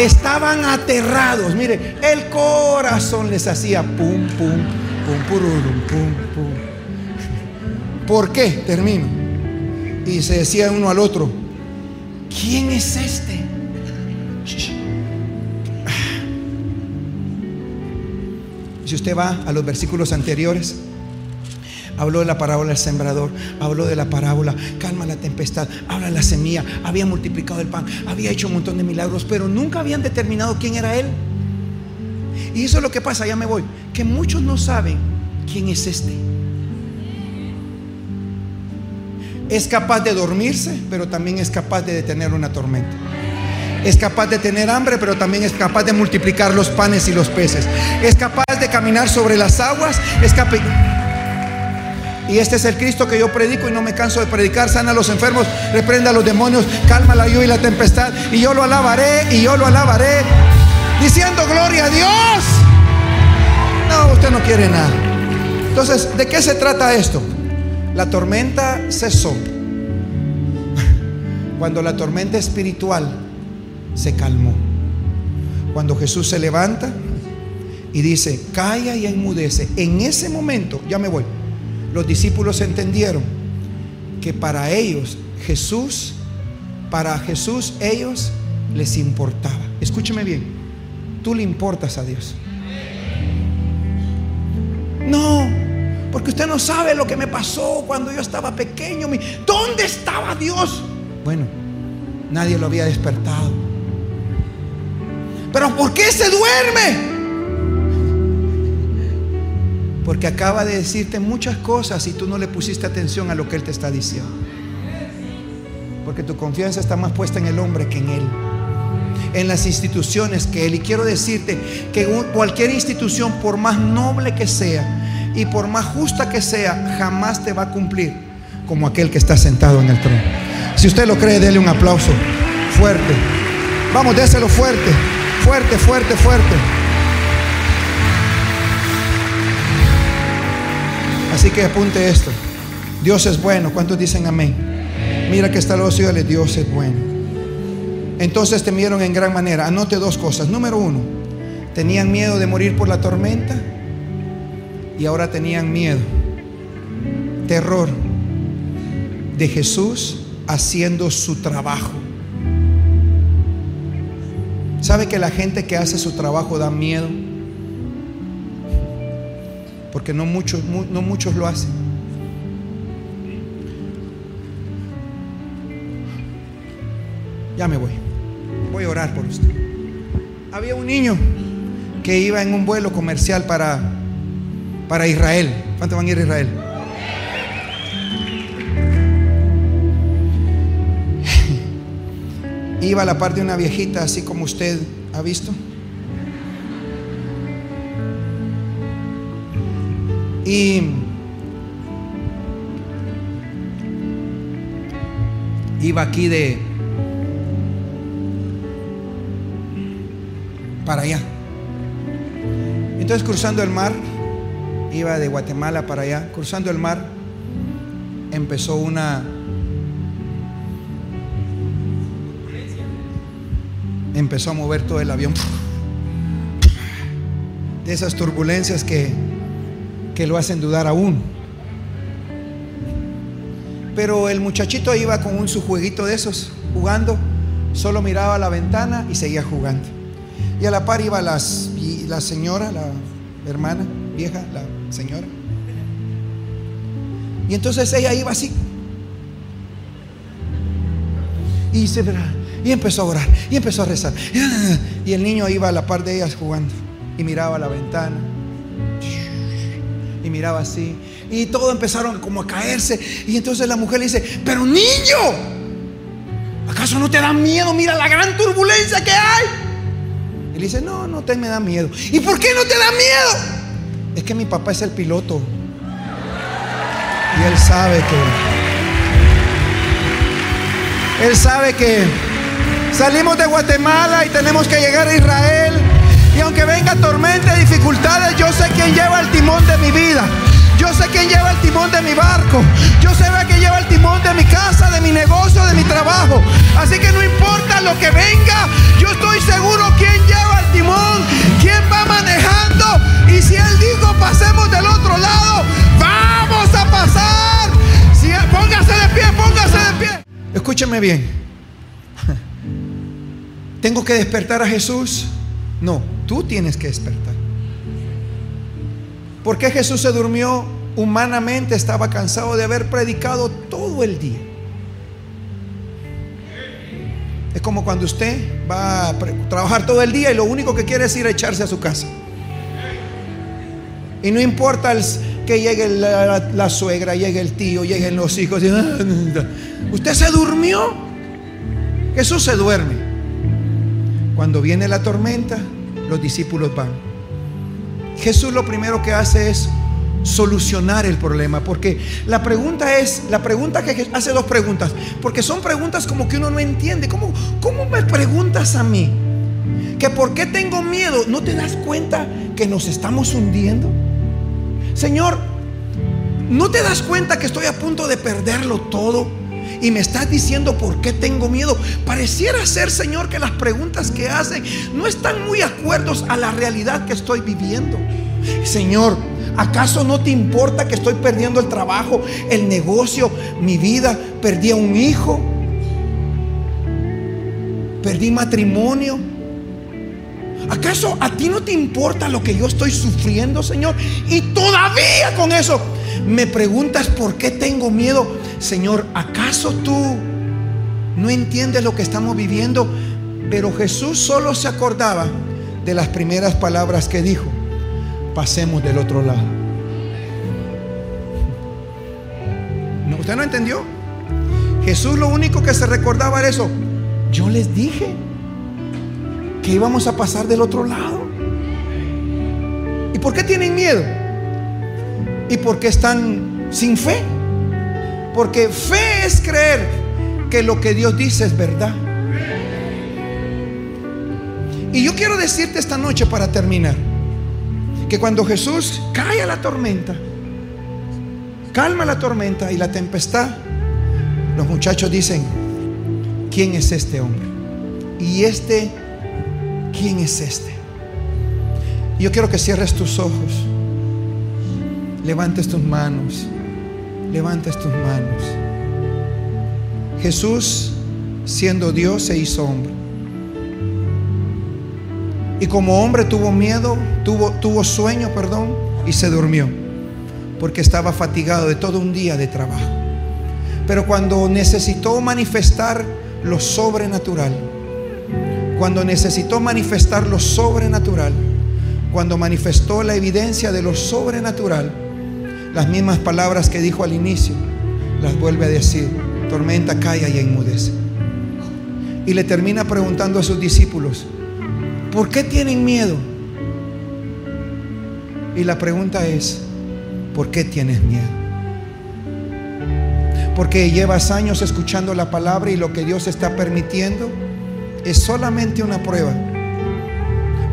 Estaban aterrados. Mire, el corazón les hacía pum, pum, pum, pururum, pum, pum. ¿Por qué? Termino. Y se decía uno al otro, ¿quién es este? Si usted va a los versículos anteriores, habló de la parábola del sembrador, habló de la parábola, calma la tempestad, habla la semilla, había multiplicado el pan, había hecho un montón de milagros, pero nunca habían determinado quién era él. Y eso es lo que pasa, ya me voy, que muchos no saben quién es este. Es capaz de dormirse, pero también es capaz de detener una tormenta es capaz de tener hambre, pero también es capaz de multiplicar los panes y los peces. Es capaz de caminar sobre las aguas, es capaz... Y este es el Cristo que yo predico y no me canso de predicar. Sana a los enfermos, reprenda a los demonios, calma la lluvia y la tempestad. Y yo lo alabaré y yo lo alabaré. Diciendo gloria a Dios. No, usted no quiere nada. Entonces, ¿de qué se trata esto? La tormenta cesó. Cuando la tormenta espiritual se calmó. Cuando Jesús se levanta y dice, calla y enmudece, en ese momento, ya me voy, los discípulos entendieron que para ellos Jesús, para Jesús ellos les importaba. Escúcheme bien, tú le importas a Dios. No, porque usted no sabe lo que me pasó cuando yo estaba pequeño. ¿Dónde estaba Dios? Bueno, nadie lo había despertado. Pero ¿por qué se duerme? Porque acaba de decirte muchas cosas y tú no le pusiste atención a lo que Él te está diciendo. Porque tu confianza está más puesta en el hombre que en Él. En las instituciones que Él. Y quiero decirte que cualquier institución, por más noble que sea y por más justa que sea, jamás te va a cumplir como aquel que está sentado en el trono. Si usted lo cree, déle un aplauso fuerte. Vamos, déselo fuerte. Fuerte, fuerte, fuerte. Así que apunte esto. Dios es bueno. ¿Cuántos dicen amén? Mira que está los cielo, Dios es bueno. Entonces temieron en gran manera. Anote dos cosas. Número uno, tenían miedo de morir por la tormenta y ahora tenían miedo, terror de Jesús haciendo su trabajo. ¿Sabe que la gente que hace su trabajo da miedo? porque no muchos, no muchos lo hacen. Ya me voy. Voy a orar por usted. Había un niño que iba en un vuelo comercial para, para Israel. ¿Cuántos van a ir a Israel? iba a la parte de una viejita, así como usted ha visto. Y iba aquí de para allá. Entonces cruzando el mar, iba de Guatemala para allá, cruzando el mar, empezó una empezó a mover todo el avión. De esas turbulencias que, que lo hacen dudar aún. Pero el muchachito iba con un su jueguito de esos, jugando, solo miraba a la ventana y seguía jugando. Y a la par iba las, la señora, la hermana vieja, la señora. Y entonces ella iba así. Y se. Y empezó a orar. Y empezó a rezar. Y el niño iba a la par de ellas jugando. Y miraba a la ventana. Y miraba así. Y todos empezaron como a caerse. Y entonces la mujer le dice, pero niño, ¿acaso no te da miedo? Mira la gran turbulencia que hay. Y le dice, no, no te me da miedo. ¿Y por qué no te da miedo? Es que mi papá es el piloto. Y él sabe que... Él sabe que salimos de Guatemala y tenemos que llegar a Israel. Aunque venga tormenta y dificultades, yo sé quién lleva el timón de mi vida. Yo sé quién lleva el timón de mi barco. Yo sé quién lleva el timón de mi casa, de mi negocio, de mi trabajo. Así que no importa lo que venga, yo estoy seguro quién lleva el timón, quién va manejando. Y si Él dijo pasemos del otro lado, vamos a pasar. Póngase de pie, póngase de pie. Escúcheme bien. ¿Tengo que despertar a Jesús? No, tú tienes que despertar. ¿Por qué Jesús se durmió? Humanamente estaba cansado de haber predicado todo el día. Es como cuando usted va a trabajar todo el día y lo único que quiere es ir a echarse a su casa. Y no importa que llegue la, suegra, llegue el tío, lleguen los hijos. Usted se durmió. Jesús se duerme. Cuando viene la tormenta, los discípulos van. Jesús lo primero que hace es solucionar el problema, porque la pregunta es, la pregunta que hace dos preguntas, porque son preguntas como que uno no entiende. ¿Cómo, cómo me preguntas a mí? ¿Que por qué tengo miedo? ¿No te das cuenta que nos estamos hundiendo? Señor, ¿no te das cuenta que estoy a punto de perderlo todo? Y me estás diciendo por qué tengo miedo. Pareciera ser, Señor, que las preguntas que hacen no están muy acuerdos a la realidad que estoy viviendo. Señor, ¿acaso no te importa que estoy perdiendo el trabajo, el negocio, mi vida? Perdí a un hijo. Perdí matrimonio. ¿Acaso a ti no te importa lo que yo estoy sufriendo, Señor? Y todavía con eso me preguntas por qué tengo miedo. Señor, ¿acaso tú no entiendes lo que estamos viviendo? Pero Jesús solo se acordaba de las primeras palabras que dijo. Pasemos del otro lado. ¿Usted no entendió? Jesús lo único que se recordaba era eso. Yo les dije que íbamos a pasar del otro lado. ¿Y por qué tienen miedo? ¿Y por qué están sin fe? Porque fe es creer que lo que Dios dice es verdad. Y yo quiero decirte esta noche para terminar, que cuando Jesús cae a la tormenta, calma la tormenta y la tempestad, los muchachos dicen, ¿quién es este hombre? Y este ¿quién es este? Yo quiero que cierres tus ojos, levantes tus manos, levantes tus manos. Jesús, siendo Dios, se hizo hombre. Y como hombre tuvo miedo, tuvo, tuvo sueño, perdón, y se durmió, porque estaba fatigado de todo un día de trabajo. Pero cuando necesitó manifestar lo sobrenatural, cuando necesitó manifestar lo sobrenatural, cuando manifestó la evidencia de lo sobrenatural, las mismas palabras que dijo al inicio, las vuelve a decir, tormenta calla y enmudece. Y le termina preguntando a sus discípulos, ¿por qué tienen miedo? Y la pregunta es, ¿por qué tienes miedo? Porque llevas años escuchando la palabra y lo que Dios está permitiendo es solamente una prueba.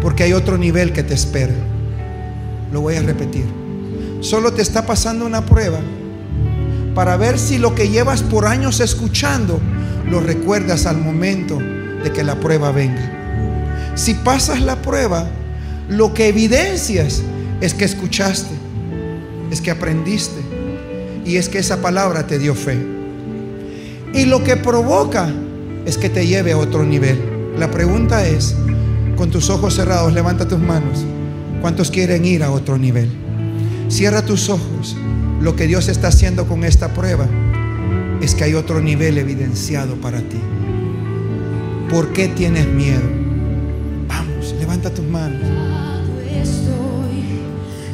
Porque hay otro nivel que te espera. Lo voy a repetir. Solo te está pasando una prueba para ver si lo que llevas por años escuchando lo recuerdas al momento de que la prueba venga. Si pasas la prueba, lo que evidencias es que escuchaste, es que aprendiste y es que esa palabra te dio fe. Y lo que provoca es que te lleve a otro nivel. La pregunta es, con tus ojos cerrados, levanta tus manos. ¿Cuántos quieren ir a otro nivel? Cierra tus ojos. Lo que Dios está haciendo con esta prueba es que hay otro nivel evidenciado para ti. ¿Por qué tienes miedo? Vamos, levanta tus manos.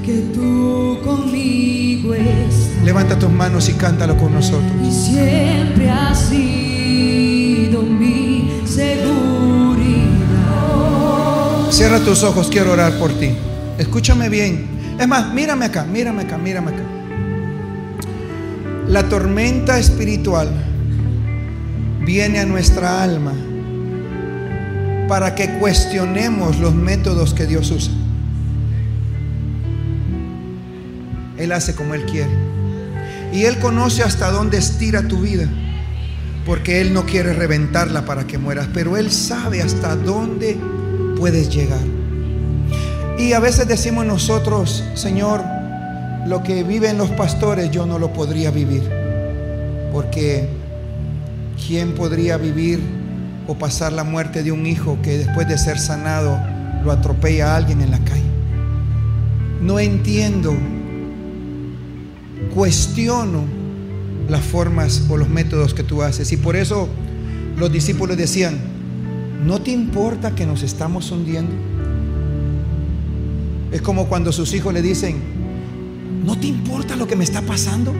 que tú conmigo estás. Levanta tus manos y cántalo con nosotros. Y siempre has sido mi seguridad. Cierra tus ojos, quiero orar por ti. Escúchame bien. Es más, mírame acá, mírame acá, mírame acá. La tormenta espiritual viene a nuestra alma para que cuestionemos los métodos que Dios usa. Él hace como Él quiere. Y Él conoce hasta dónde estira tu vida. Porque Él no quiere reventarla para que mueras. Pero Él sabe hasta dónde puedes llegar. Y a veces decimos nosotros, Señor, lo que viven los pastores yo no lo podría vivir. Porque ¿quién podría vivir o pasar la muerte de un hijo que después de ser sanado lo atropella a alguien en la calle? No entiendo cuestiono las formas o los métodos que tú haces. Y por eso los discípulos decían, ¿no te importa que nos estamos hundiendo? Es como cuando sus hijos le dicen, ¿no te importa lo que me está pasando?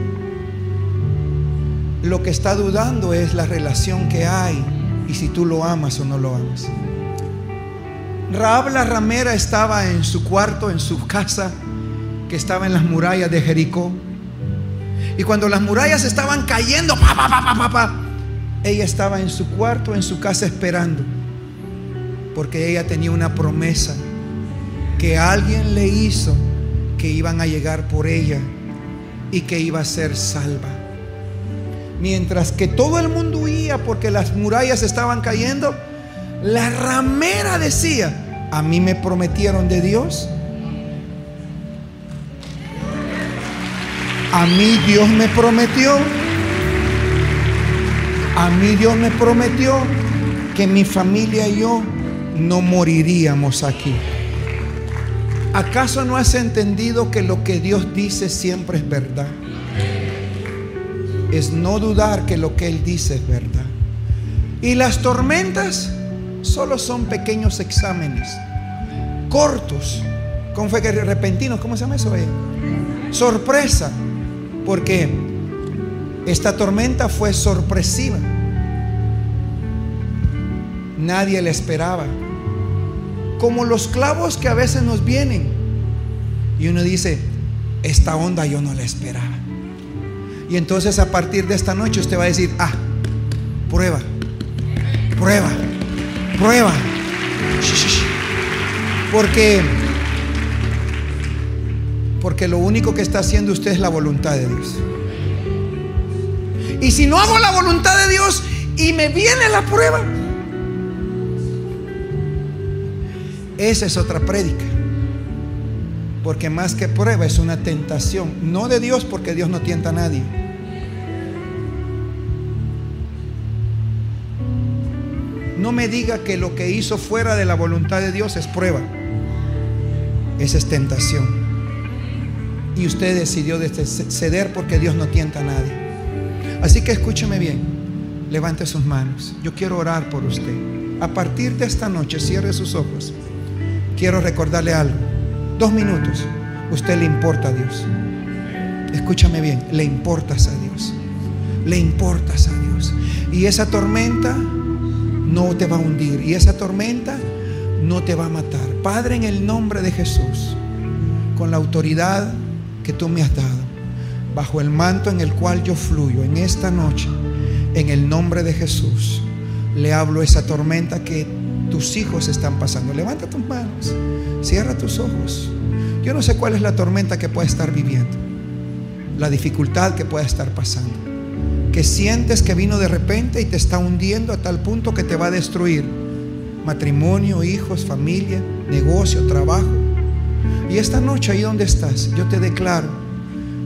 Lo que está dudando es la relación que hay y si tú lo amas o no lo amas. Raab la ramera estaba en su cuarto, en su casa, que estaba en las murallas de Jericó. Y cuando las murallas estaban cayendo, pa, pa, pa, ella estaba en su cuarto, en su casa esperando. Porque ella tenía una promesa que alguien le hizo que iban a llegar por ella y que iba a ser salva. Mientras que todo el mundo huía porque las murallas estaban cayendo, la ramera decía, a mí me prometieron de Dios A mí Dios me prometió, a mí Dios me prometió que mi familia y yo no moriríamos aquí. ¿Acaso no has entendido que lo que Dios dice siempre es verdad? Es no dudar que lo que Él dice es verdad. Y las tormentas solo son pequeños exámenes, cortos, con fe que repentinos, ¿cómo se llama eso? Sorpresa. Porque esta tormenta fue sorpresiva. Nadie la esperaba. Como los clavos que a veces nos vienen. Y uno dice, esta onda yo no la esperaba. Y entonces a partir de esta noche usted va a decir, ah, prueba, prueba, prueba. Porque porque lo único que está haciendo usted es la voluntad de Dios. Y si no hago la voluntad de Dios y me viene la prueba, esa es otra prédica. Porque más que prueba es una tentación. No de Dios porque Dios no tienta a nadie. No me diga que lo que hizo fuera de la voluntad de Dios es prueba. Esa es tentación y usted decidió ceder porque Dios no tienta a nadie. Así que escúcheme bien. levante sus manos. Yo quiero orar por usted. A partir de esta noche, cierre sus ojos. Quiero recordarle algo. Dos minutos. Usted le importa a Dios. Escúchame bien, le importas a Dios. Le importas a Dios. Y esa tormenta no te va a hundir. Y esa tormenta no te va a matar. Padre, en el nombre de Jesús, con la autoridad que tú me has dado, bajo el manto en el cual yo fluyo en esta noche, en el nombre de Jesús, le hablo esa tormenta que tus hijos están pasando. Levanta tus manos, cierra tus ojos. Yo no sé cuál es la tormenta que puede estar viviendo, la dificultad que puede estar pasando, que sientes que vino de repente y te está hundiendo a tal punto que te va a destruir. Matrimonio, hijos, familia, negocio, trabajo. Y esta noche ahí donde estás, yo te declaro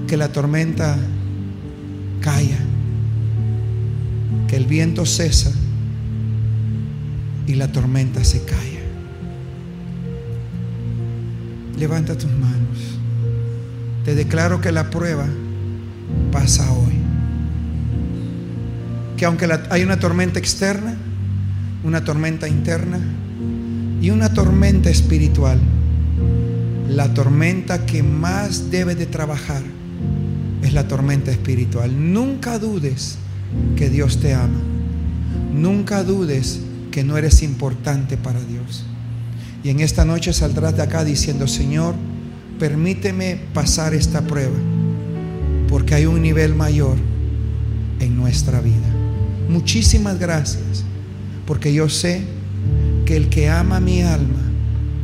que la tormenta calla, que el viento cesa y la tormenta se calla. Levanta tus manos. Te declaro que la prueba pasa hoy. Que aunque hay una tormenta externa, una tormenta interna y una tormenta espiritual, la tormenta que más debe de trabajar es la tormenta espiritual. Nunca dudes que Dios te ama. Nunca dudes que no eres importante para Dios. Y en esta noche saldrás de acá diciendo, Señor, permíteme pasar esta prueba, porque hay un nivel mayor en nuestra vida. Muchísimas gracias, porque yo sé que el que ama mi alma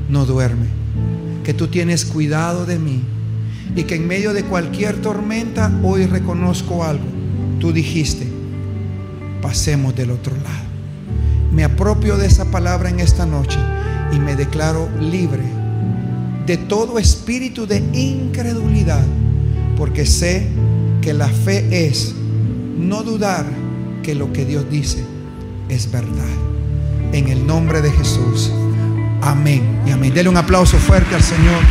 no duerme, que tú tienes cuidado de mí y que en medio de cualquier tormenta hoy reconozco algo. Tú dijiste, pasemos del otro lado. Me apropio de esa palabra en esta noche y me declaro libre de todo espíritu de incredulidad, porque sé que la fe es no dudar que lo que Dios dice es verdad. En el nombre de Jesús. Amén y amén. Dele un aplauso fuerte al Señor.